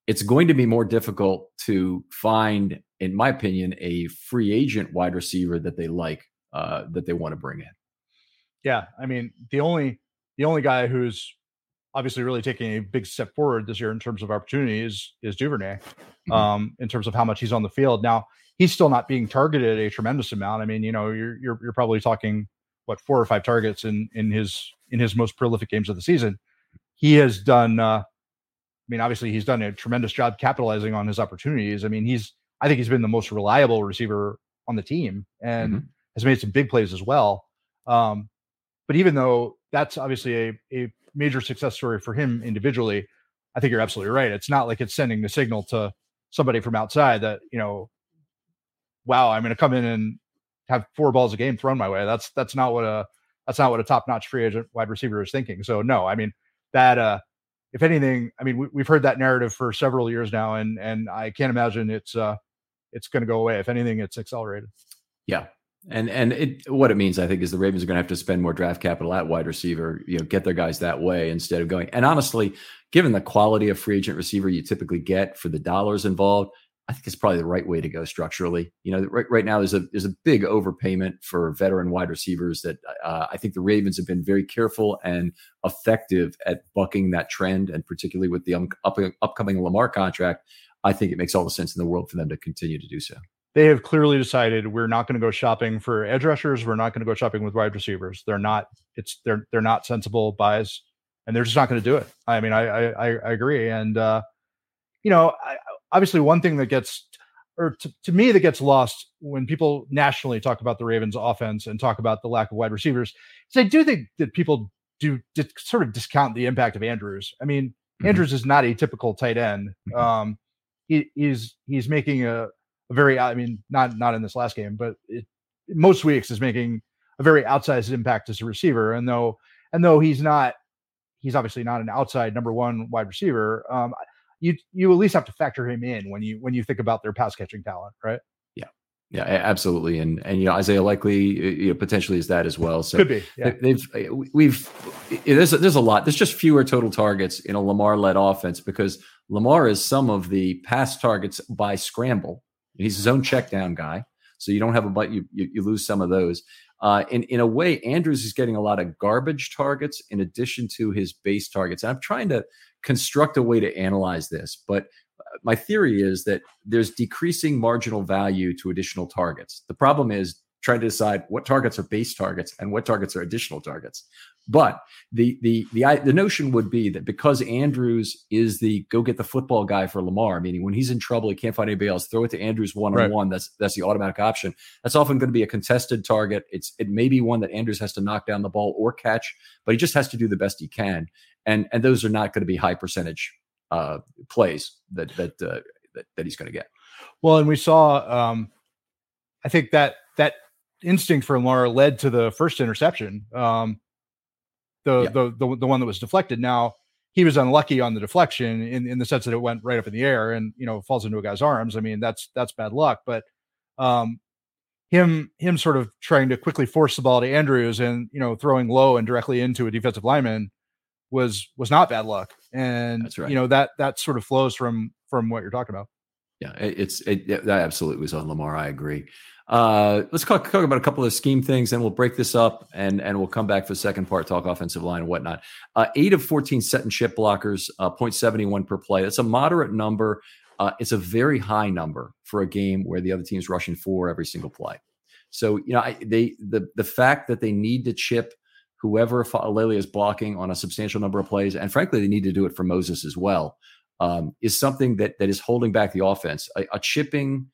it's going to be more difficult to find, in my opinion, a free agent wide receiver that they like uh, that they want to bring in. Yeah, I mean, the only the only guy who's obviously really taking a big step forward this year in terms of opportunities is Duvernay, mm-hmm. um, in terms of how much he's on the field. Now he's still not being targeted a tremendous amount. I mean, you know, you're you're, you're probably talking what four or five targets in in his in his most prolific games of the season. He has done. Uh, I mean, obviously, he's done a tremendous job capitalizing on his opportunities. I mean, he's I think he's been the most reliable receiver on the team and mm-hmm. has made some big plays as well. Um, but even though that's obviously a, a major success story for him individually, I think you're absolutely right. It's not like it's sending the signal to somebody from outside that, you know, wow, I'm going to come in and have four balls a game thrown my way. That's that's not what a that's not what a top-notch free agent wide receiver is thinking. So no, I mean that uh if anything, I mean we, have heard that narrative for several years now and and I can't imagine it's uh it's going to go away. If anything, it's accelerated. Yeah, and and it what it means, I think, is the Ravens are going to have to spend more draft capital at wide receiver, you know, get their guys that way instead of going. And honestly, given the quality of free agent receiver you typically get for the dollars involved, I think it's probably the right way to go structurally. You know, right, right now there's a there's a big overpayment for veteran wide receivers that uh, I think the Ravens have been very careful and effective at bucking that trend, and particularly with the um, up, upcoming Lamar contract, I think it makes all the sense in the world for them to continue to do so they have clearly decided we're not going to go shopping for edge rushers. We're not going to go shopping with wide receivers. They're not. It's they're they're not sensible buys, and they're just not going to do it. I mean, I I, I agree, and uh, you know, I, obviously, one thing that gets or to, to me that gets lost when people nationally talk about the Ravens' offense and talk about the lack of wide receivers is I do think that people do sort of discount the impact of Andrews. I mean, mm-hmm. Andrews is not a typical tight end. Mm-hmm. Um, he, he's he's making a a very, I mean, not not in this last game, but it, most weeks is making a very outsized impact as a receiver. And though and though he's not, he's obviously not an outside number one wide receiver. Um, you you at least have to factor him in when you when you think about their pass catching talent, right? Yeah, yeah, absolutely. And and you know Isaiah Likely you know, potentially is that as well. So could be. Yeah. They've we've there's there's a lot. There's just fewer total targets in a Lamar led offense because Lamar is some of the pass targets by scramble He's his own check down guy. So you don't have a but you, you, you lose some of those. Uh, in in a way, Andrews is getting a lot of garbage targets in addition to his base targets. And I'm trying to construct a way to analyze this, but uh, my theory is that there's decreasing marginal value to additional targets. The problem is trying to decide what targets are base targets and what targets are additional targets. But the the the the notion would be that because Andrews is the go get the football guy for Lamar, meaning when he's in trouble, he can't find anybody else, throw it to Andrews one on one. That's that's the automatic option. That's often going to be a contested target. It's it may be one that Andrews has to knock down the ball or catch, but he just has to do the best he can. And and those are not going to be high percentage uh, plays that that, uh, that that he's going to get. Well, and we saw, um, I think that that instinct for Lamar led to the first interception, um, the, yeah. the the the one that was deflected. Now he was unlucky on the deflection in, in the sense that it went right up in the air and you know falls into a guy's arms. I mean that's that's bad luck, but um, him him sort of trying to quickly force the ball to Andrews and you know throwing low and directly into a defensive lineman was was not bad luck. And right. you know that that sort of flows from from what you're talking about. Yeah, it's it, it that absolutely was on Lamar. I agree. Uh, let's talk, talk, about a couple of scheme things, and we'll break this up, and and we'll come back for the second part, talk offensive line and whatnot. Uh, eight of fourteen set and chip blockers, uh, 0.71 per play. That's a moderate number. Uh, it's a very high number for a game where the other team's rushing four every single play. So you know, I, they the the fact that they need to chip whoever Faalele is blocking on a substantial number of plays, and frankly, they need to do it for Moses as well, um, is something that that is holding back the offense. A, a chipping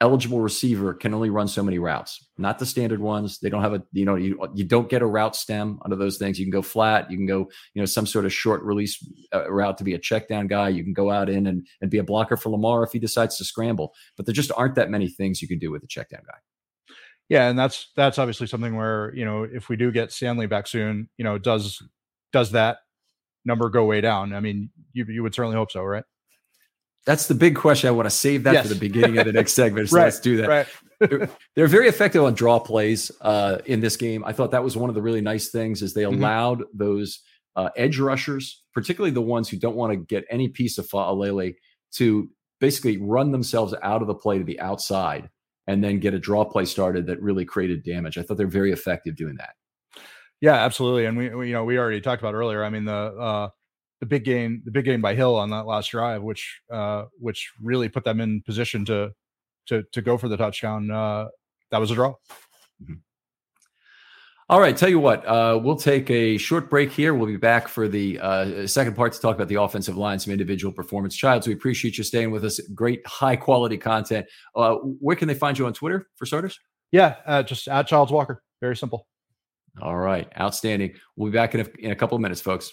eligible receiver can only run so many routes, not the standard ones. They don't have a, you know, you, you don't get a route stem under those things. You can go flat. You can go, you know, some sort of short release uh, route to be a check down guy. You can go out in and, and be a blocker for Lamar if he decides to scramble. But there just aren't that many things you can do with a check down guy. Yeah, and that's that's obviously something where you know if we do get Stanley back soon, you know, does does that number go way down? I mean, you you would certainly hope so, right? That's the big question. I want to save that yes. for the beginning of the next segment. So right, let's do that. Right. they're, they're, very effective on draw plays uh, in this game. I thought that was one of the really nice things is they mm-hmm. allowed mm-hmm. those uh, edge rushers, particularly the ones who don't want to get any piece of Faalele, to basically run themselves out of the play to the outside and then get a draw play started that really created damage. I thought they're very effective doing that. Yeah, absolutely. And we, we you know, we already talked about earlier. I mean, the uh, the big game, the big game by Hill on that last drive, which uh, which really put them in position to to to go for the touchdown. Uh, that was a draw. Mm-hmm. All right, tell you what, uh, we'll take a short break here. We'll be back for the uh, second part to talk about the offensive line, some individual performance. Childs, we appreciate you staying with us. Great, high quality content. Uh, where can they find you on Twitter for starters? Yeah, uh, just at Childs Walker. Very simple. All right, outstanding. We'll be back in a, in a couple of minutes, folks.